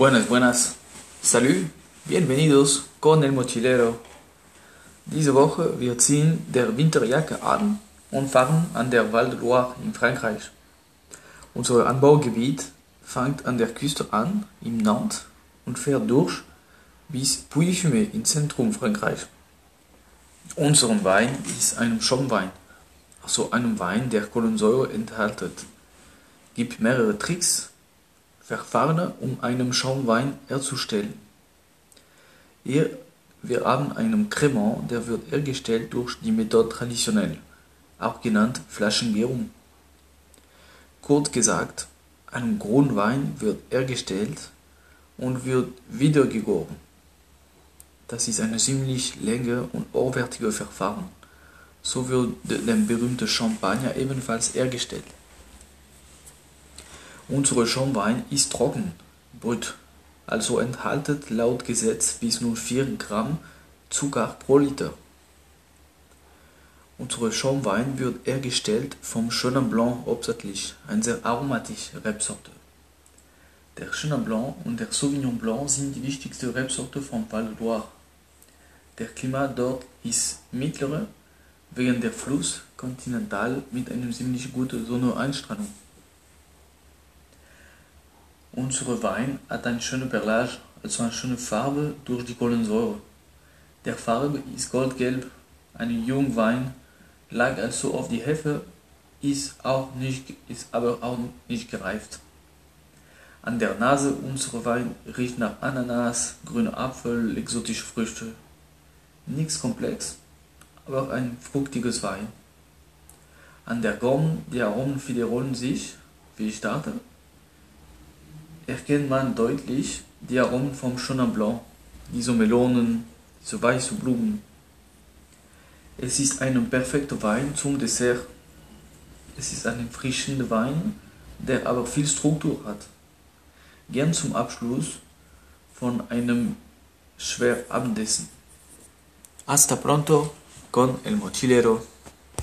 Buenas, buenas. Salut, bienvenidos con el mochilero. Diese Woche wir ziehen der Winterjacke an und fahren an der Val de Loire in Frankreich. Unser Anbaugebiet fängt an der Küste an, im Nantes, und fährt durch bis Puy-Fumé im Zentrum Frankreich. Unser Wein ist ein Schaumwein, also einem Wein, der Kohlensäure enthält. Gibt mehrere Tricks, Verfahren, um einen Schaumwein herzustellen. Hier, wir haben einen Cremant, der wird hergestellt durch die Methode traditionell, auch genannt Flaschengärung. Kurz gesagt, ein Grundwein wird hergestellt und wird wieder gegoren. Das ist ein ziemlich lange und hochwertiges Verfahren. So wird der berühmte Champagner ebenfalls hergestellt. Unser Schaumwein ist trocken, brut, also enthält laut Gesetz bis nur 4 Gramm Zucker pro Liter. Unser Schaumwein wird hergestellt vom Chenin Blanc hauptsächlich, eine sehr aromatische Rebsorte. Der Chenin Blanc und der Sauvignon Blanc sind die wichtigsten Rebsorte vom Val de Loire. Der Klima dort ist mittlerer, wegen der Fluss kontinental mit einer ziemlich guten Sonneneinstrahlung. Unser Wein hat eine schöne Perlage, also eine schöne Farbe durch die Kohlensäure. Der Farbe ist goldgelb, ein Jungwein, lag also auf die Hefe, ist, auch nicht, ist aber auch nicht gereift. An der Nase unser Wein riecht nach Ananas, grüner Apfel, exotische Früchte. Nichts komplex, aber ein fruchtiges Wein. An der Gaumen, die Aromen wiederholen sich, wie ich dachte, erkennt man deutlich die Aromen vom Chenin Blanc, diese Melonen, diese weißen Blumen. Es ist ein perfekter Wein zum Dessert. Es ist ein erfrischender Wein, der aber viel Struktur hat. Gern zum Abschluss von einem schweren Abendessen. Hasta pronto con el mochilero.